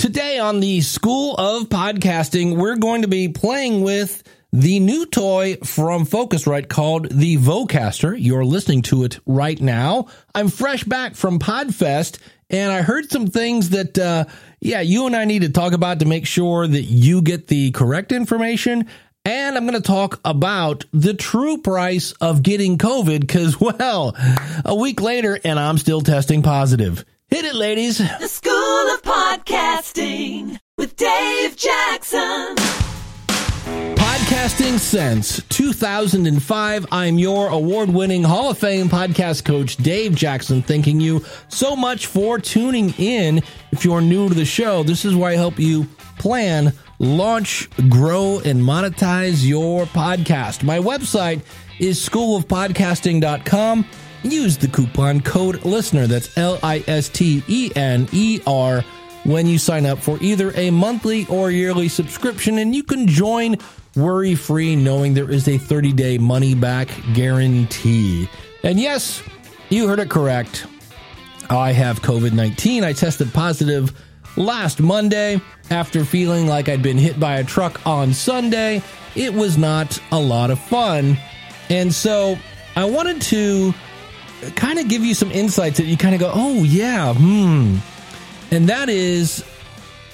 Today on the School of Podcasting, we're going to be playing with the new toy from Focusrite called the Vocaster. You're listening to it right now. I'm fresh back from Podfest and I heard some things that, uh, yeah, you and I need to talk about to make sure that you get the correct information. And I'm going to talk about the true price of getting COVID because, well, a week later and I'm still testing positive. Hit it, ladies. The School of Podcasting with Dave Jackson. Podcasting since 2005. I'm your award winning Hall of Fame podcast coach, Dave Jackson, thanking you so much for tuning in. If you're new to the show, this is where I help you plan, launch, grow, and monetize your podcast. My website is schoolofpodcasting.com. Use the coupon code LISTENER, that's L I S T E N E R, when you sign up for either a monthly or yearly subscription, and you can join worry free knowing there is a 30 day money back guarantee. And yes, you heard it correct. I have COVID 19. I tested positive last Monday after feeling like I'd been hit by a truck on Sunday. It was not a lot of fun. And so I wanted to kind of give you some insights that you kind of go, oh, yeah, hmm. And that is,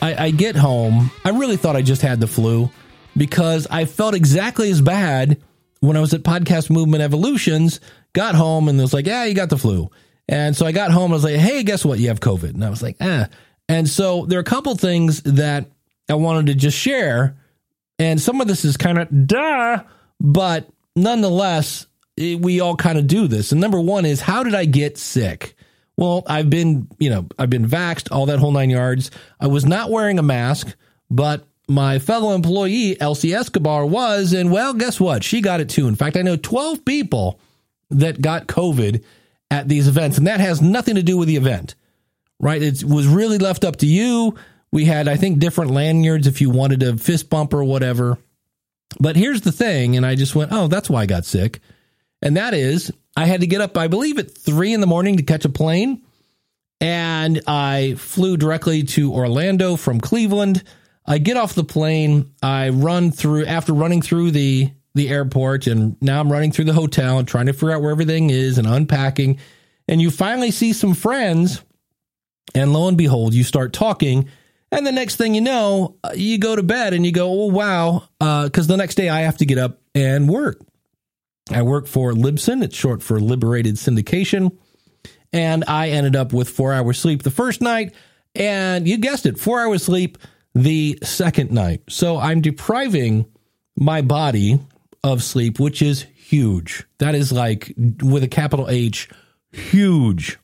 I, I get home. I really thought I just had the flu because I felt exactly as bad when I was at Podcast Movement Evolutions. Got home and it was like, yeah, you got the flu. And so I got home and I was like, hey, guess what? You have COVID. And I was like, eh. And so there are a couple things that I wanted to just share. And some of this is kind of duh, but nonetheless, we all kind of do this. And number one is, how did I get sick? Well, I've been, you know, I've been vaxxed, all that whole nine yards. I was not wearing a mask, but my fellow employee, Elsie Escobar, was. And well, guess what? She got it too. In fact, I know 12 people that got COVID at these events, and that has nothing to do with the event, right? It was really left up to you. We had, I think, different lanyards if you wanted a fist bump or whatever. But here's the thing, and I just went, oh, that's why I got sick. And that is, I had to get up, I believe, at three in the morning to catch a plane. And I flew directly to Orlando from Cleveland. I get off the plane. I run through, after running through the, the airport, and now I'm running through the hotel and trying to figure out where everything is and unpacking. And you finally see some friends. And lo and behold, you start talking. And the next thing you know, you go to bed and you go, oh, wow. Because uh, the next day I have to get up and work. I work for Libsyn. It's short for Liberated Syndication. And I ended up with four hours sleep the first night. And you guessed it, four hours sleep the second night. So I'm depriving my body of sleep, which is huge. That is like, with a capital H, huge.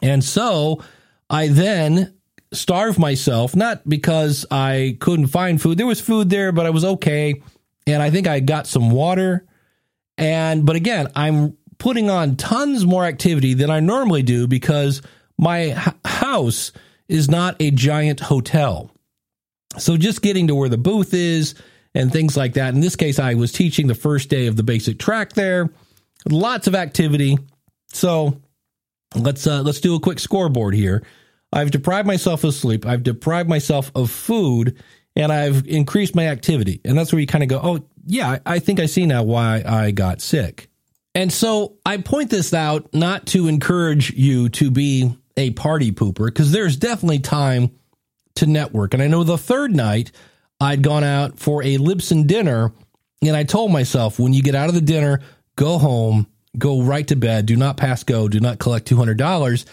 And so I then starve myself, not because I couldn't find food. There was food there, but I was okay. And I think I got some water and, but again, I'm putting on tons more activity than I normally do because my h- house is not a giant hotel. So just getting to where the booth is and things like that. In this case, I was teaching the first day of the basic track there. Lots of activity. So let's uh, let's do a quick scoreboard here. I've deprived myself of sleep. I've deprived myself of food, and I've increased my activity. And that's where you kind of go, oh, yeah, I think I see now why I got sick. And so I point this out not to encourage you to be a party pooper, because there's definitely time to network. And I know the third night I'd gone out for a Libsyn dinner, and I told myself, when you get out of the dinner, go home, go right to bed, do not pass go, do not collect $200.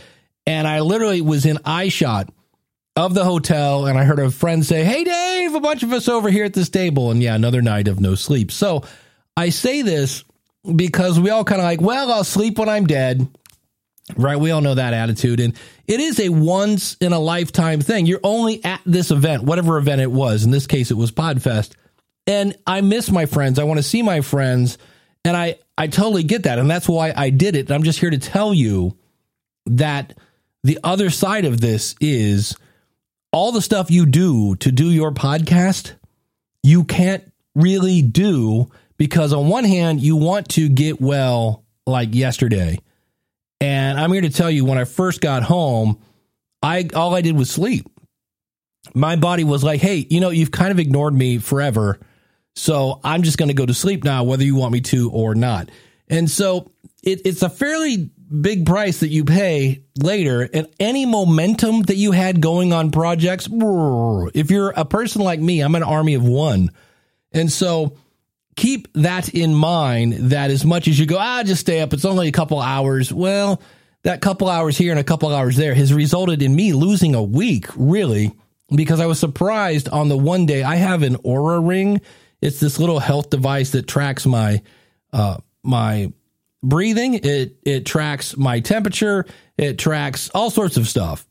And I literally was in eye shot of the hotel and I heard a friend say, Hey, Dave, a bunch of us over here at this table. And yeah, another night of no sleep. So I say this because we all kind of like, well, I'll sleep when I'm dead. Right. We all know that attitude. And it is a once in a lifetime thing. You're only at this event, whatever event it was. In this case, it was Podfest. And I miss my friends. I want to see my friends. And I, I totally get that. And that's why I did it. And I'm just here to tell you that the other side of this is all the stuff you do to do your podcast, you can't really do because on one hand, you want to get well like yesterday. And I'm here to tell you when I first got home, I all I did was sleep. my body was like, hey, you know, you've kind of ignored me forever. So I'm just going to go to sleep now, whether you want me to or not. And so it, it's a fairly big price that you pay later. And any momentum that you had going on projects, if you're a person like me, I'm an army of one. And so keep that in mind that as much as you go, ah, just stay up, it's only a couple hours. Well, that couple hours here and a couple hours there has resulted in me losing a week, really, because I was surprised on the one day I have an Oura ring. It's this little health device that tracks my uh, my breathing. It it tracks my temperature. It tracks all sorts of stuff.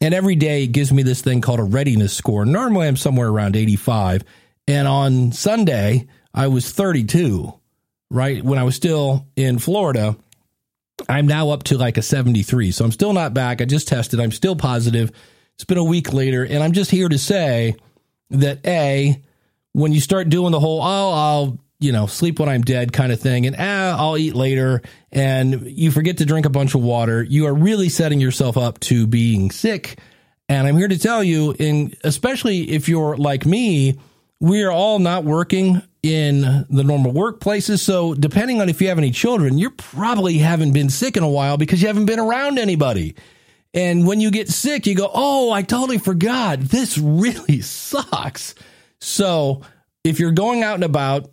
And every day it gives me this thing called a readiness score. Normally I'm somewhere around 85. And on Sunday, I was 32, right? When I was still in Florida. I'm now up to like a 73. So I'm still not back. I just tested. I'm still positive. It's been a week later. And I'm just here to say that A, when you start doing the whole, oh, I'll, you know, sleep when I'm dead kind of thing, and ah, I'll eat later, and you forget to drink a bunch of water, you are really setting yourself up to being sick. And I'm here to tell you, and especially if you're like me, we are all not working in the normal workplaces. So, depending on if you have any children, you probably haven't been sick in a while because you haven't been around anybody. And when you get sick, you go, Oh, I totally forgot. This really sucks. So, if you're going out and about,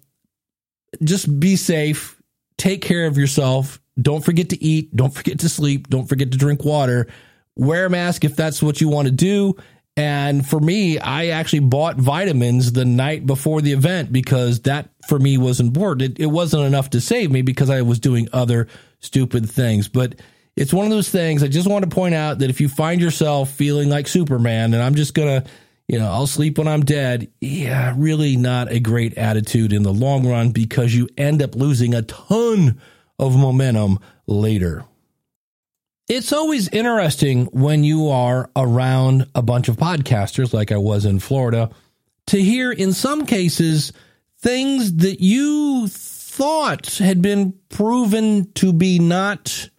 just be safe, take care of yourself. Don't forget to eat. Don't forget to sleep. Don't forget to drink water. Wear a mask if that's what you want to do. And for me, I actually bought vitamins the night before the event because that for me was important. It, it, wasn't enough to save me because I was doing other stupid things. But it's one of those things I just want to point out that if you find yourself feeling like Superman, and I'm just going to, you know, I'll sleep when I'm dead, yeah, really not a great attitude in the long run because you end up losing a ton of momentum later. It's always interesting when you are around a bunch of podcasters, like I was in Florida, to hear in some cases things that you thought had been proven to be not,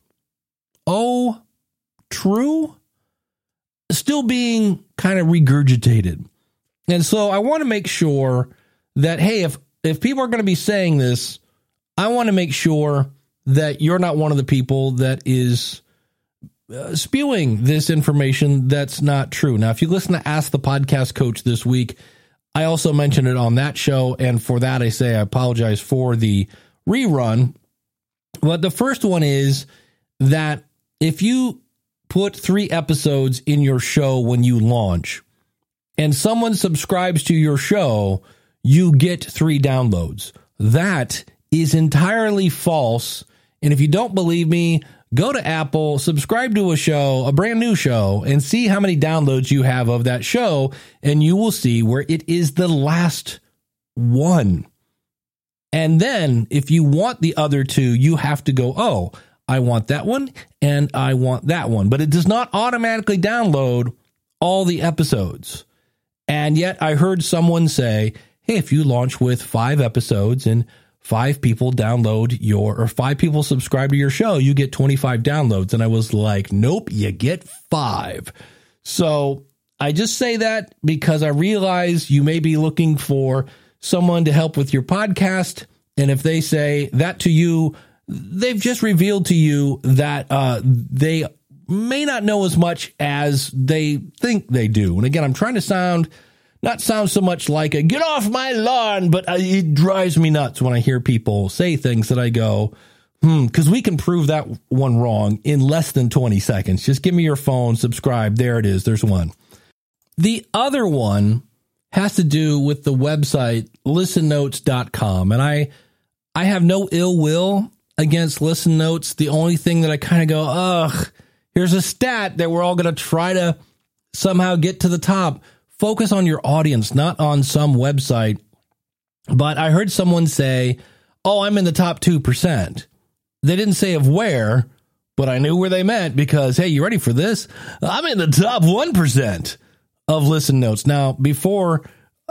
oh, true, still being kind of regurgitated. And so I want to make sure that, hey, if, if people are going to be saying this, I want to make sure that you're not one of the people that is uh, spewing this information that's not true. Now, if you listen to Ask the Podcast Coach this week, I also mentioned it on that show. And for that, I say I apologize for the rerun. But the first one is that if you put three episodes in your show when you launch and someone subscribes to your show, you get three downloads. That is entirely false. And if you don't believe me, go to Apple, subscribe to a show, a brand new show, and see how many downloads you have of that show. And you will see where it is the last one. And then if you want the other two, you have to go, oh, I want that one and I want that one. But it does not automatically download all the episodes. And yet I heard someone say, hey, if you launch with five episodes and five people download your or five people subscribe to your show, you get 25 downloads. And I was like, nope, you get five. So I just say that because I realize you may be looking for someone to help with your podcast. And if they say that to you, they've just revealed to you that uh, they may not know as much as they think they do. And again, I'm trying to sound not sound so much like a get off my lawn, but uh, it drives me nuts when I hear people say things that I go, hmm, because we can prove that one wrong in less than 20 seconds. Just give me your phone, subscribe. There it is. There's one. The other one has to do with the website listennotes.com. And I, I have no ill will against listen notes. The only thing that I kind of go, ugh, here's a stat that we're all going to try to somehow get to the top focus on your audience, not on some website. But I heard someone say, Oh, I'm in the top 2%. They didn't say of where, but I knew where they meant because, hey, you ready for this? I'm in the top 1% of listen notes. Now, before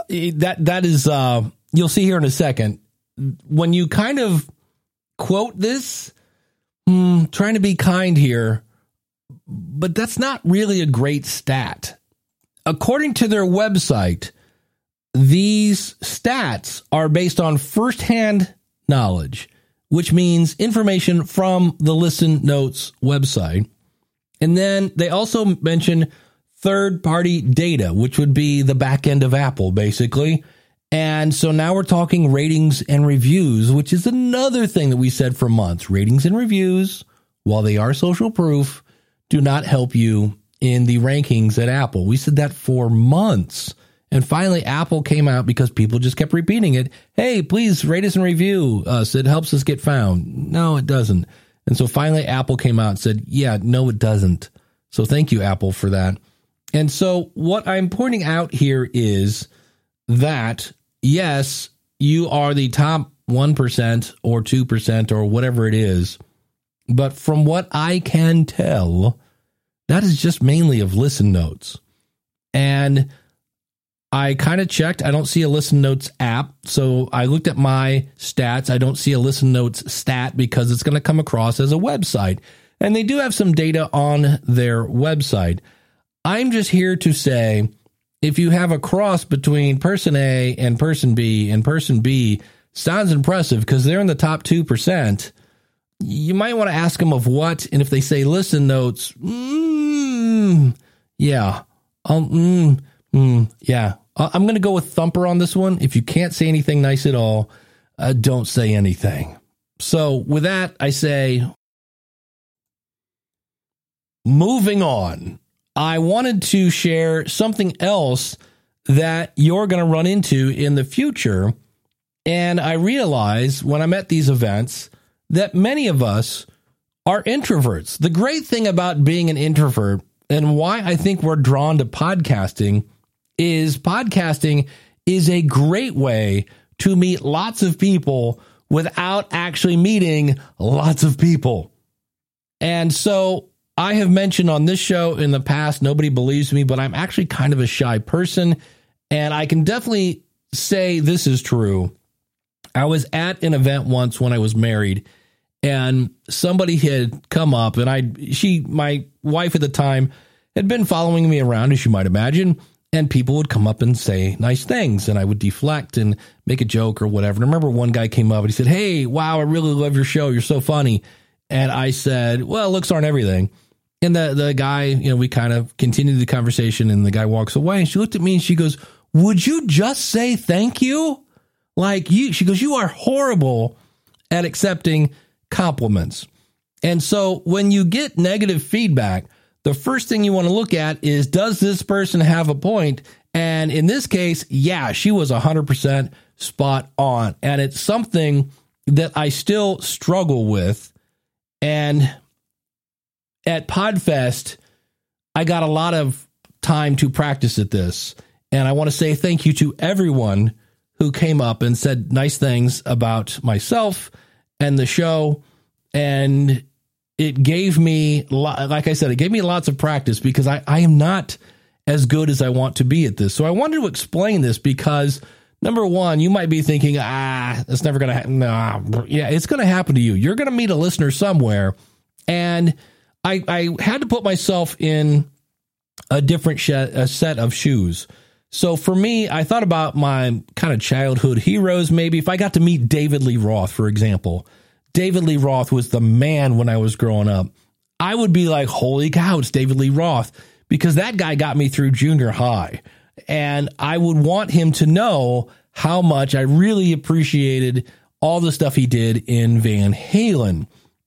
that, that is, uh, you'll see here in a second, when you kind of quote this, hmm, trying to be kind here, but that's not really a great stat. according to their website, these stats are based on firsthand knowledge, which means information from the Listen Notes website. And then they also mention third party data, which would be the back end of Apple, basically. And so now we're talking ratings and reviews, which is another thing that we said for months. Ratings and reviews, while they are social proof, do not help you in the rankings at Apple. We said that for months. And finally, Apple came out because people just kept repeating it. Hey, please rate us and review us. It helps us get found. No, it doesn't. And so finally, Apple came out and said, yeah, no, it doesn't. So thank you, Apple, for that. And so what I'm pointing out here is that, yes, you are the top 1% or 2% or whatever it is. But from what I can tell, that is just mainly of listen notes. And I kind of checked. I don't see a listen notes app. So I looked at my stats. I don't see a listen notes stat because it's going to come across as a website. And they do have some data on their website. I'm just here to say if you have a cross between person A and person B and person B sounds impressive because they're in the top 2%. You might want to ask them of what. And if they say listen notes, mm, yeah, um, mm, mm, yeah. I'm going to go with Thumper on this one. If you can't say anything nice at all, uh, don't say anything. So, with that, I say, moving on. I wanted to share something else that you're going to run into in the future. And I realized when I'm at these events that many of us are introverts. The great thing about being an introvert and why I think we're drawn to podcasting is podcasting is a great way to meet lots of people without actually meeting lots of people. And so I have mentioned on this show in the past, nobody believes me, but I'm actually kind of a shy person. And I can definitely say this is true. I was at an event once when I was married and somebody had come up and I she my wife at the time had been following me around as you might imagine and people would come up and say nice things and I would deflect and make a joke or whatever. And I remember one guy came up and he said, "Hey, wow, I really love your show. You're so funny." And I said, "Well, looks aren't everything." And the the guy, you know, we kind of continued the conversation and the guy walks away and she looked at me and she goes, "Would you just say thank you?" Like you she goes, "You are horrible at accepting compliments." And so when you get negative feedback, the first thing you want to look at is does this person have a point? And in this case, yeah, she was 100% spot on. And it's something that I still struggle with. And at Podfest, I got a lot of time to practice at this. And I want to say thank you to everyone who came up and said nice things about myself and the show. And it gave me, like I said, it gave me lots of practice because I, I am not as good as I want to be at this. So I wanted to explain this because number one, you might be thinking, ah, it's never going to happen. Nah, yeah, it's going to happen to you. You're going to meet a listener somewhere. And I, I had to put myself in a different sh- a set of shoes. So for me, I thought about my kind of childhood heroes. Maybe if I got to meet David Lee Roth, for example, David Lee Roth was the man when I was growing up. I would be like, holy cow, it's David Lee Roth because that guy got me through junior high. And I would want him to know how much I really appreciated all the stuff he did in Van Halen.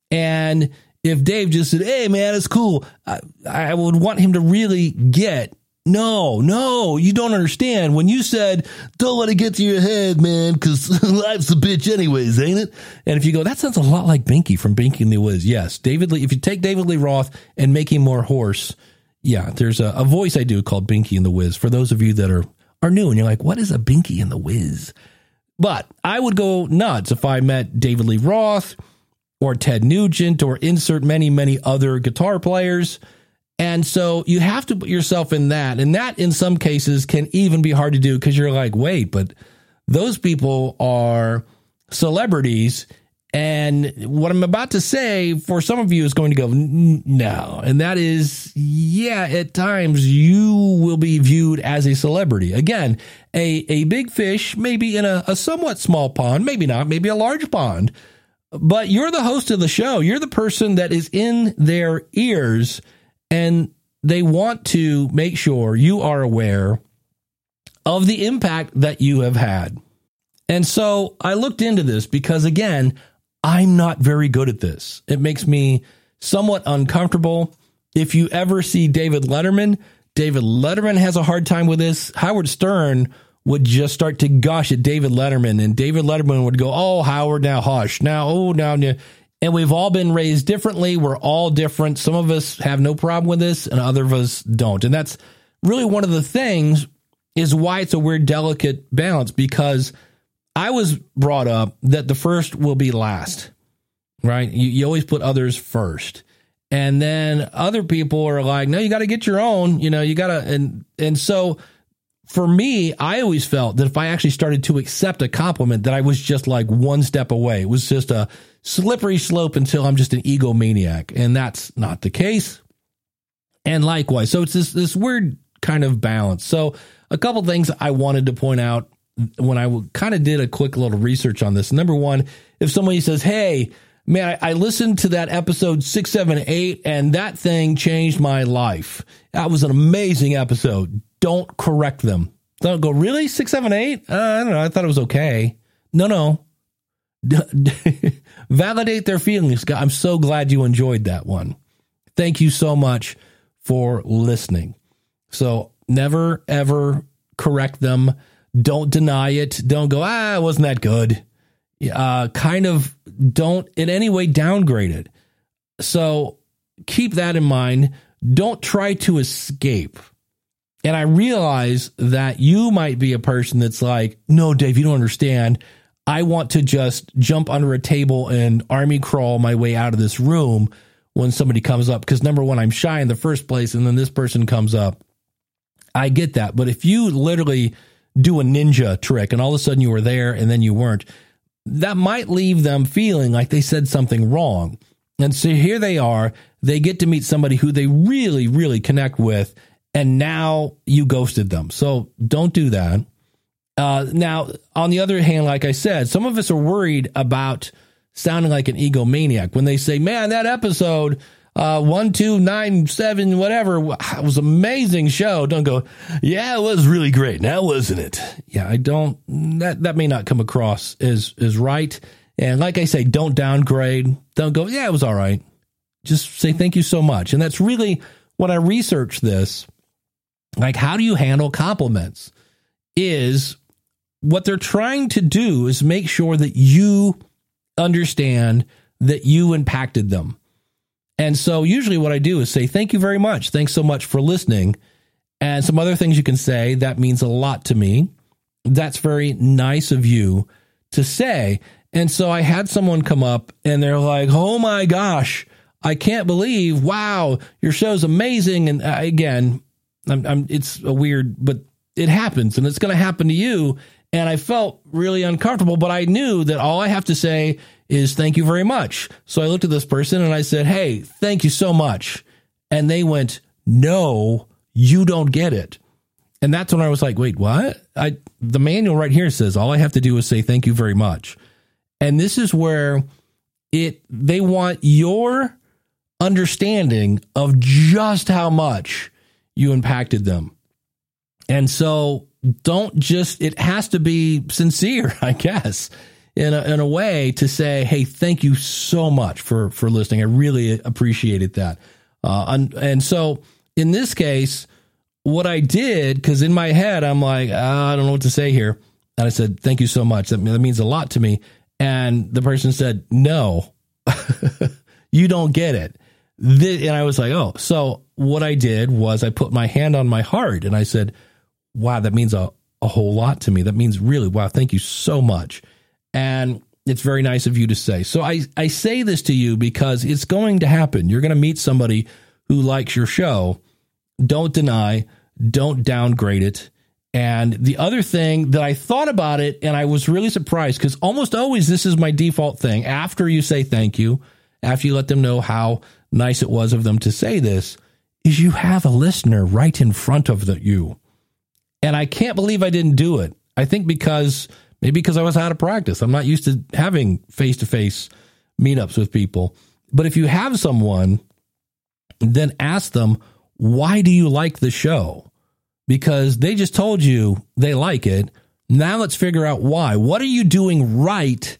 And if Dave just said, hey, man, it's cool, I, I would want him to really get no, no, you don't understand. When you said, don't let it get to your head, man, because life's a bitch anyways, ain't it? And if you go, that sounds a lot like Binky from Binky and the Wiz. Yes, David Lee, if you take David Lee Roth and make him more hoarse, yeah, there's a, a voice I do called Binky and the Wiz. For those of you that are, are new and you're like, what is a Binky and the Wiz? But I would go nuts if I met David Lee Roth or Ted Nugent or insert many, many other guitar players and so you have to put yourself in that. And that in some cases can even be hard to do because you're like, wait, but those people are celebrities And what I'm about to say for some of you is going to go, no. And that is, yeah, at times you will be viewed as a celebrity. Again, a, a big fish, maybe in a, a somewhat small pond, maybe not, maybe a large pond, but you're the host of the show. You're the person that is in their ears and they want to make sure you are aware of the impact that you have had. And so I looked into this because, again, I'm not very good at this. It makes me somewhat uncomfortable. If you ever see David Letterman, David Letterman has a hard time with this. Howard Stern would just start to gush at David Letterman, and David Letterman would go, "Oh, Howard, now hush, now, oh, now." now. And we've all been raised differently. We're all different. Some of us have no problem with this, and other of us don't. And that's really one of the things is why it's a weird, delicate balance because I was brought up that the first will be last, right? You, you always put others first. And then other people are like, no, you got to get your own, you know, you got to, and, and so for me, I always felt that if I actually started to accept a compliment, that I was just like one step away. It was just a slippery slope until I'm just an egomaniac. And that's not the case. And likewise, so it's this, this weird kind of balance. So a couple things I wanted to point out when I kind of did a quick little research on this. Number one, if somebody says, Hey, man, I, I listened to that episode six, seven, eight, and that thing changed my life. That was an amazing episode. Don't correct them. Don't go, really? Six, seven, eight? Uh, I don't know. I thought it was okay. No, no. Validate their feelings. I'm so glad you enjoyed that one. Thank you so much for listening. So never, ever correct them don't deny it. Don't go, ah, wasn't that good? Uh, kind of don't in any way downgrade it. So keep that in mind. Don't try to escape. And I realize that you might be a person that's like, no, Dave, you don't understand. I want to just jump under a table and army crawl my way out of this room when somebody comes up. Because number one, I'm shy in the first place, and then this person comes up. I get that. But if you literally do a ninja trick and all of a sudden you were there and then you weren't, that might leave them feeling like they said something wrong. And so here they are. They get to meet somebody who they really, really connect with. And now you ghosted them. So don't do that. Uh, now, on the other hand, like I said, some of us are worried about sounding like an egomaniac when they say, man, that episode uh, one, two, nine, seven, whatever. It was amazing show. Don't go, yeah, it was really great. Now, wasn't it? Yeah, I don't, that, that may not come across as, as right. And like I say, don't downgrade. Don't go, yeah, it was all right. Just say thank you so much. And that's really when I researched this, like, how do you handle compliments? Is what they're trying to do is make sure that you understand that you impacted them and so usually what I do is say, thank you very much. Thanks so much for listening. And some other things you can say that means a lot to me. That's very nice of you to say. And so I had someone come up and they're like, oh my gosh, I can't believe, wow, your show's amazing. And uh, again, I'm, I'm, it's a weird, but it happens and it's going to happen to you. And I felt really uncomfortable, but I knew that all I have to say is thank you very much. So I looked at this person and I said, Hey, thank you so much. And they went, No, you don't get it. And that's when I was like, wait, what? I the manual right here says all I have to do is say thank you very much. And this is where it they want your understanding of just how much you impacted them. And so don't just it has to be sincere, I guess in a, in a way to say, hey, thank you so much for for listening. I really appreciated that. Uh, and, and so in this case, what I did, because in my head I'm like, oh, I don't know what to say here, and I said, thank you so much. That, that means a lot to me. And the person said, no, you don't get it. And I was like, oh, so what I did was I put my hand on my heart and I said, wow, that means a, a whole lot to me. That means really, wow, thank you so much. And it's very nice of you to say. So I, I say this to you because it's going to happen. You're going to meet somebody who likes your show. Don't deny, don't downgrade it. And the other thing that I thought about it and I was really surprised because almost always this is my default thing. After you say thank you, after you let them know how nice it was of them to say this, is you have a listener right in front of the, you. And I can't believe I didn't do it. I think because maybe because I was out of practice. I'm not used to having face to face meetups with people. But if you have someone, then ask them, why do you like the show? because they just told you they like it. Now let's figure out why. What are you doing right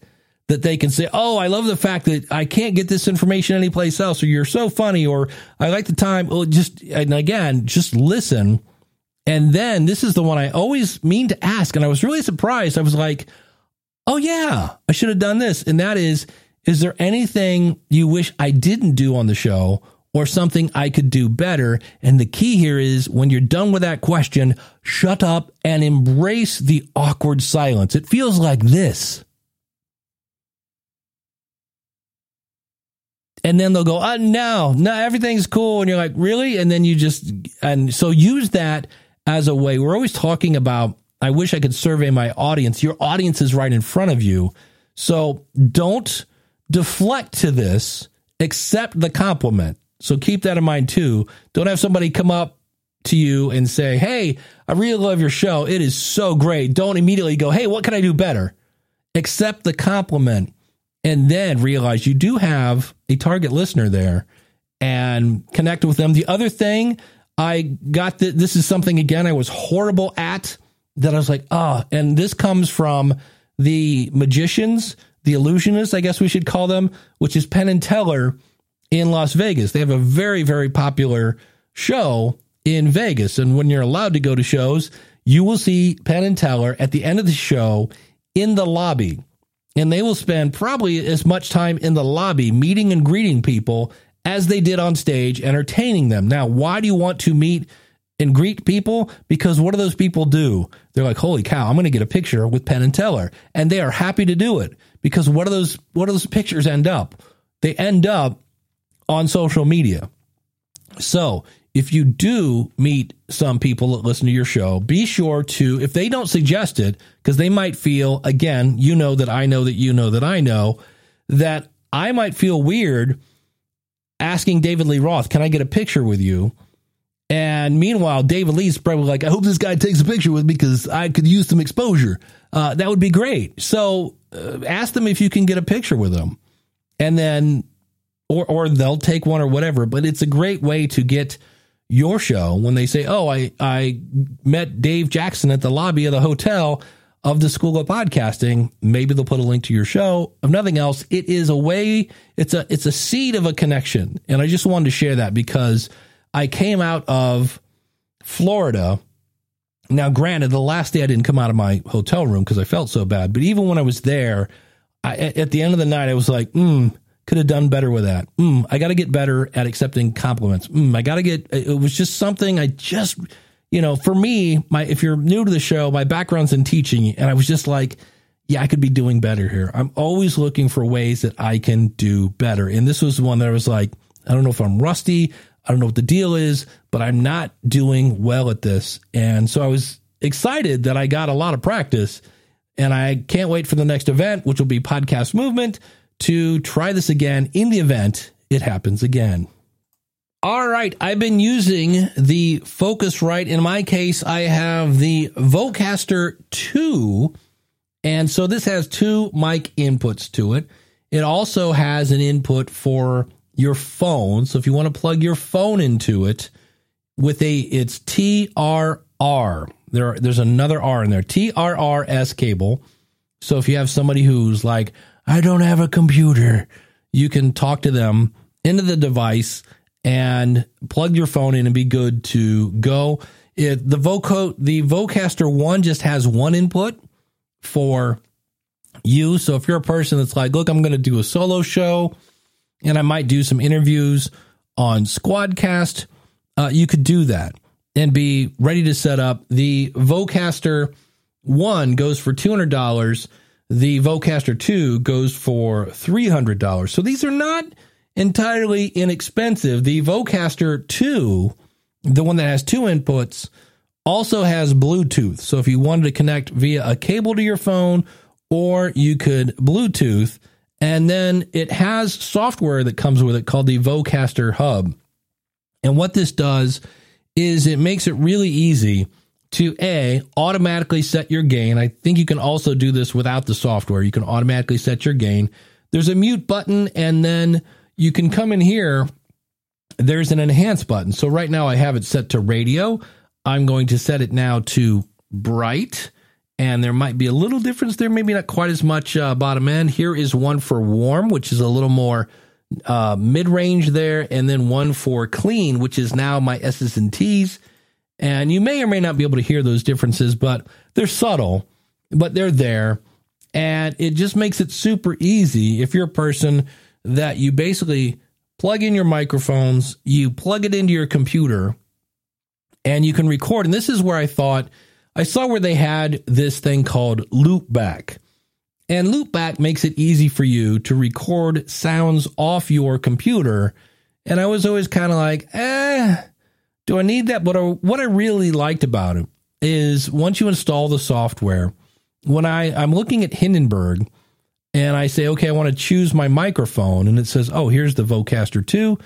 that they can say, Oh, I love the fact that I can't get this information anyplace else, or you're so funny, or I like the time. Well, just, and again, just listen. And then this is the one I always mean to ask. And I was really surprised. I was like, Oh, yeah, I should have done this. And that is, is there anything you wish I didn't do on the show? or something I could do better. And the key here is when you're done with that question, shut up and embrace the awkward silence. It feels like this. And then they'll go, oh, no, no, everything's cool. And you're like, really? And then you just, and so use that as a way. We're always talking about, I wish I could survey my audience. Your audience is right in front of you. So don't deflect to this, accept the compliment. So keep that in mind too. Don't have somebody come up to you and say, Hey, I really love your show. It is so great. Don't immediately go, Hey, what can I do better? Accept the compliment and then realize you do have a target listener there and connect with them. The other thing I got that this is something again I was horrible at that I was like, oh, and this comes from the magicians, the illusionists, I guess we should call them, which is Penn and Teller in Las Vegas. They have a very, very popular show in Vegas. And when you're allowed to go to shows, you will see Penn and Teller at the end of the show in the lobby. And they will spend probably as much time in the lobby meeting and greeting people as they did on stage, entertaining them. Now, why do you want to meet and greet people? Because what do those people do? They're like, holy cow, I'm going to get a picture with Penn and Teller. And they are happy to do it because what do those, what do those pictures end up? They end up on social media. So if you do meet some people that listen to your show, be sure to, if they don't suggest it, because they might feel, again, you know that I know that you know that I know, that I might feel weird asking David Lee Roth, can I get a picture with you? And meanwhile, David Lee's probably like, I hope this guy takes a picture with me because I could use some exposure. Uh, that would be great. So uh, ask them if you can get a picture with them. And then or or they'll take one or whatever. But it's a great way to get your show when they say, "Oh, I I met Dave Jackson at the lobby of the hotel of the School of Podcasting." Maybe they'll put a link to your show. If nothing else, it is a way. It's a it's a seed of a connection, and I just wanted to share that because I came out of Florida. Now, granted, the last day I didn't come out of my hotel room because I felt so bad. But even when I was there, I, at the end of the night, I was like, "Hmm." Could have done better with that. Mm, I got to get better at accepting compliments. Mm, I got to get, it was just something I just, you know, for me, my, if you're new to the show, my background's in teaching and I was just like, yeah, I could be doing better here. I'm always looking for ways that I can do better. And this was one that I was like, I don't know if I'm rusty. I don't know what the deal is, but I'm not doing well at this. And so I was excited that I got a lot of practice and I can't wait for the next event, which will be podcast movement to try this again in the event it happens again. All right, I've been using the Focusrite. In my case, I have the Vocaster 2. And so this has two mic inputs to it. It also has an input for your phone. So if you want to plug your phone into it with a, it's TRR. There, there's another R in there, TRRS cable. So if you have somebody who's like, I don't have a computer. You can talk to them into the device and plug your phone in and be good to go. It, the Voco, the Vocaster one just has one input for you. So if you're a person that's like, look, I'm going to do a solo show and I might do some interviews on Squadcast, uh, you could do that and be ready to set up. The Vocaster one goes for $200 the Vocaster 2 goes for $300. So these are not entirely inexpensive. The Vocaster 2, the one that has two inputs, Also has Bluetooth. So if you wanted to connect via a cable to your phone, or you could Bluetooth, and then it has software that comes with it called the Vocaster Hub. And what this does is it makes it really easy to A, automatically set your gain. I think you can also do this without the software. You can automatically set your gain. There's a mute button, and then you can come in here. There's an enhance button. So right now I have it set to radio. I'm going to set it now to bright and there might be a little difference there, maybe not quite as much uh, bottom end. Here is one for warm, which is a little more uh, mid range there, and then one for clean, which is now my S's and T's. And you may or may not be able to hear those differences, but they're subtle, but they're there. And it just makes it super easy if you're a person that you basically plug in your microphones, you plug it into your computer, and you can record. And this is where I thought I saw where they had this thing called Loopback. And Loopback makes it easy for you to record sounds off your computer. And I was always kind of like, eh, do I need that? But what I really liked about it is once you install the software, when I, I'm looking at Hindenburg and I say, okay, I want to choose my microphone, and it says, oh, here's the Vocaster 2.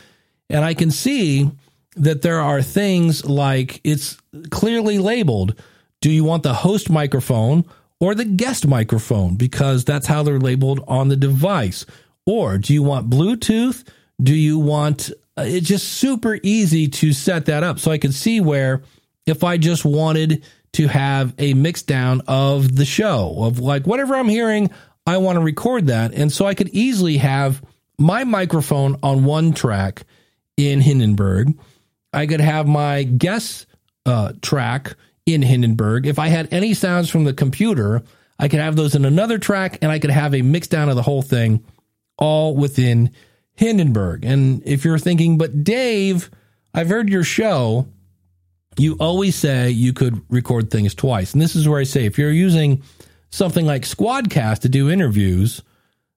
And I can see that there are things like it's clearly labeled do you want the host microphone or the guest microphone? Because that's how they're labeled on the device. Or do you want Bluetooth? Do you want it's just super easy to set that up. So I could see where if I just wanted to have a mix down of the show of like whatever I'm hearing, I want to record that. And so I could easily have my microphone on one track in Hindenburg. I could have my guest uh, track in Hindenburg. If I had any sounds from the computer, I could have those in another track and I could have a mix down of the whole thing all within Hindenburg. And if you're thinking, but Dave, I've heard your show, you always say you could record things twice. And this is where I say if you're using something like Squadcast to do interviews,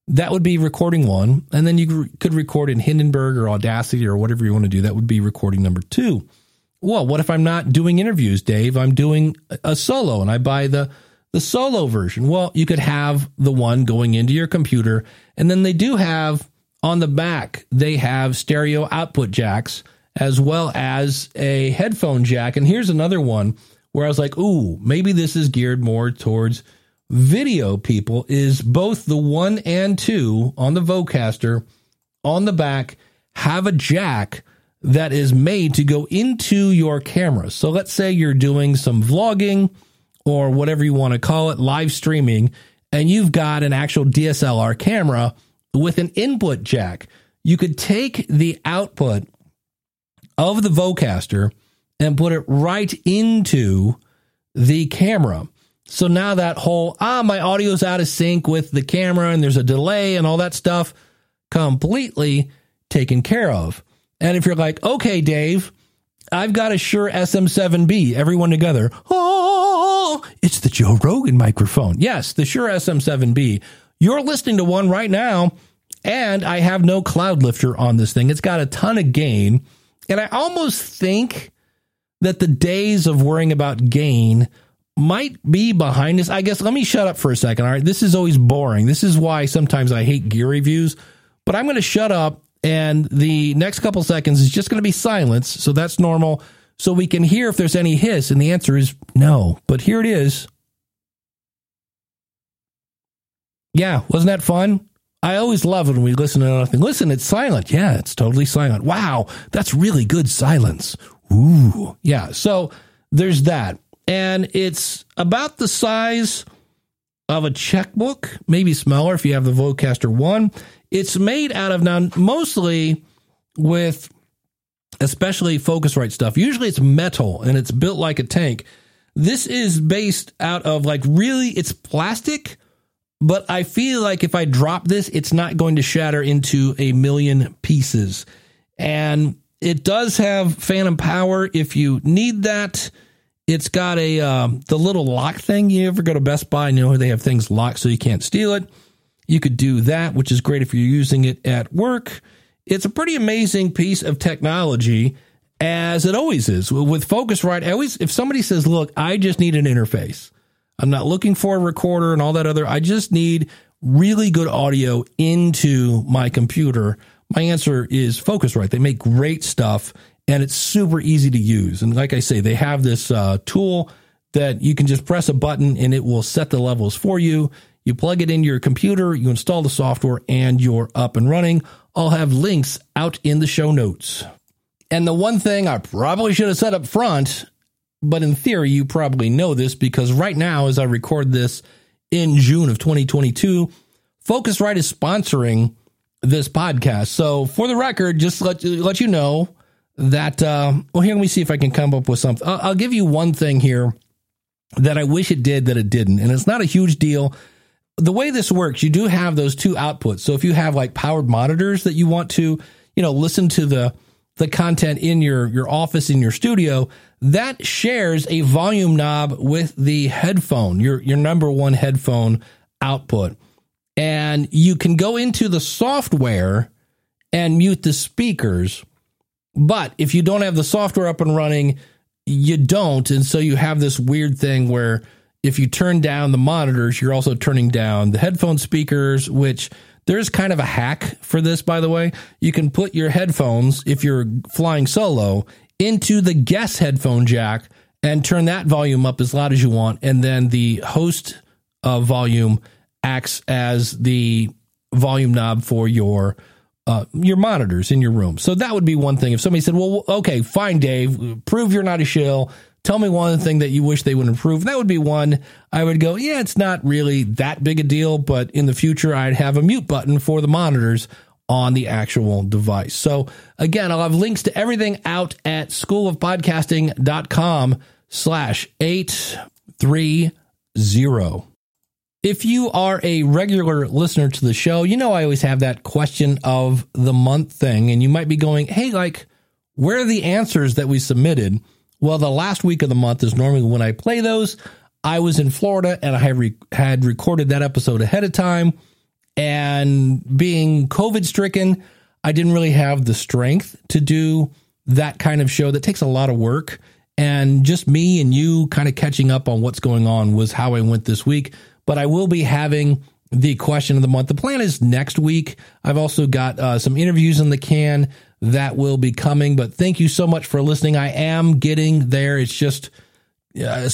that would be recording one. And then you could record in Hindenburg or Audacity or whatever you want to do. That would be recording number two well, what if I'm not doing interviews, Dave? I'm doing a solo and I buy the the solo version. Well, you could have the one going into your computer and then they do have on the back, they have stereo output jacks as well as a headphone jack. And here's another one where I was like, "Ooh, maybe this is geared more towards video people." Is both the 1 and 2 on the Vocaster on the back have a jack that is made to go into your camera. So let's say you're doing some vlogging or whatever you want to call it, live streaming, and you've got an actual DSLR camera with an input jack. You could take the output of the Vocaster and put it right into the camera. So now that whole, ah, my audio's out of sync with the camera and there's a delay and all that stuff completely taken care of. And if you're like, okay, Dave, I've got a Shure SM7B, everyone together. Oh, it's the Joe Rogan microphone. Yes, the Shure SM7B. You're listening to one right now, and I have no cloud lifter on this thing. It's got a ton of gain. And I almost think that the days of worrying about gain might be behind us. I guess let me shut up for a second. All right. This is always boring. This is why sometimes I hate gear reviews, but I'm going to shut up and the next couple seconds is just going to be silence. So that's normal. So we can hear if there's any hiss. And the answer is no. But here it is. Yeah, wasn't that fun? I always love when we listen to nothing. Listen, it's silent. Yeah, it's totally silent. Wow, that's really good silence. Ooh. Yeah, so there's that. And it's about the size of a checkbook, maybe smaller if you have the Vocaster 1. It's made out of now mostly with especially Focusrite stuff. Usually it's metal and it's built like a tank. This is based out of like really it's plastic, but I feel like if I drop this, it's not going to shatter into a million pieces. And it does have phantom power if you need that. It's got a uh, the little lock thing. You ever go to Best Buy you know they have things locked so you can't steal it. You could do that, which is great if you're using it at work. It's a pretty amazing piece of technology. as it always is with Focusrite. I always, if somebody says, "Look, I just need an interface," I'm not looking for a recorder and all that other. I just need really good audio into my computer. My answer is Focusrite. They make great stuff and it's super easy to use. And like I say, they have this uh, tool that you can just press a button and it will set the levels for you. You plug it into your computer, you install the software, and you're up and running. I'll have links out in the show notes. And the one thing I probably should have said up front, but in theory, you probably know this because right now, as I record this in June of 2022, Focusrite is sponsoring this podcast. So for the record, just let, let you know that, uh, well, here, let me see if I can come up with something. I'll, I'll give you one thing here that I wish it did that it didn't. And it's not a huge deal. The way this works, you do have those two outputs. So if you have like powered monitors that you want to, you know, listen to the the content in your your office in your studio, that shares a volume knob with the headphone, your your number one headphone output. And you can go into the software and mute the speakers. But if you don't have the software up and running, you don't. And so you have this weird thing where if you turn down the monitors, you're also turning down the headphone speakers, which there's kind of a hack for this, by the way. You can put your headphones, if you're flying solo, into the guest headphone jack and turn that volume up as loud as you want. And then the host uh, volume acts as the volume knob for your uh, your monitors in your room. So that would be one thing. If somebody said, "Well, okay, fine, Dave, prove you're not a shill. Tell me one thing that you wish they would improve." That would be one. I would go, "Yeah, it's not really that big a deal, but in the future, I'd have a mute button for the monitors." on the actual device. So again, I'll have links to everything out at schoolofpodcasting.com slash eight three zero. If you are a regular listener to the show, you know I always have that question of the month thing, and you might be going, hey, like, where are the answers that we submitted? Well, the last week of the month is normally when I play those. I was in Florida and I had, re- had recorded that episode ahead of time. And being COVID stricken, I didn't really have the strength to do that kind of show that takes a lot of work. And just me and you kind of catching up on what's going on was how I went this week but I will be having the question of the month. The plan is next week. I've also got uh, some interviews in the can that will be coming, but thank you so much for listening. I am getting there. It's just uh,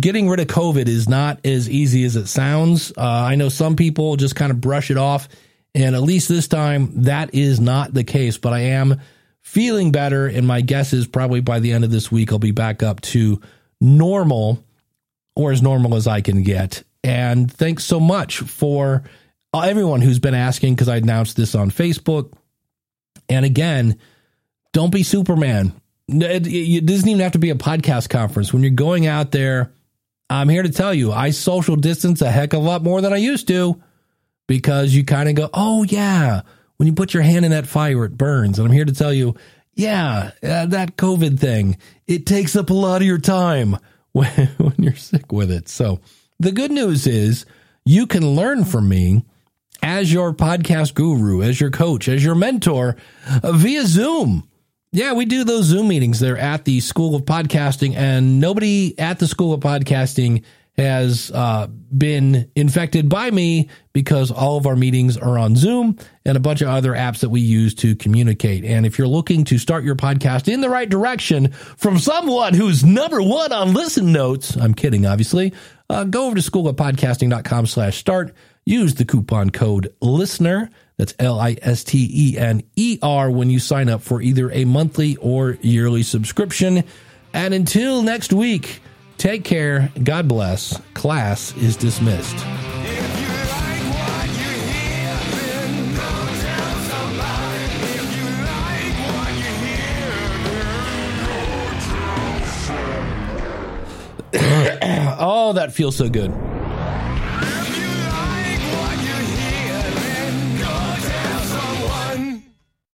getting rid of COVID is not as easy as it sounds. Uh, I know some people just kind of brush it off, and at least this time that is not the case, but I am feeling better, and my guess is probably by the end of this week, I'll be back up to normal or as normal as I can get. And thanks so much for everyone who's been asking because I announced this on Facebook. And again, don't be Superman. It, it, doesn't even have to be a podcast conference. When you're going out there, I'm here to tell you, I social distance a heck of a lot more than I used to because you kind of go, oh, yeah, when you put your hand in that fire, it burns. And I'm here to tell you, yeah, uh, that COVID thing, it takes up a lot of your time when, when you're sick with it. So, the good news is you can learn from me as your podcast guru, as your coach, as your mentor uh, via Zoom. Yeah, we do those Zoom meetings there at the School of Podcasting, and nobody at the School of Podcasting has uh, been infected by me because all of our meetings are on Zoom and a bunch of other apps that we use to communicate. And if you're looking to start your podcast in the right direction from someone who's number one on listen notes, I'm kidding, obviously, uh, go over to schoolofpodcasting.com slash start. Use the coupon code LISTENER. That's L I S T E N E R when you sign up for either a monthly or yearly subscription. And until next week, take care. God bless. Class is dismissed. oh, that feels so good.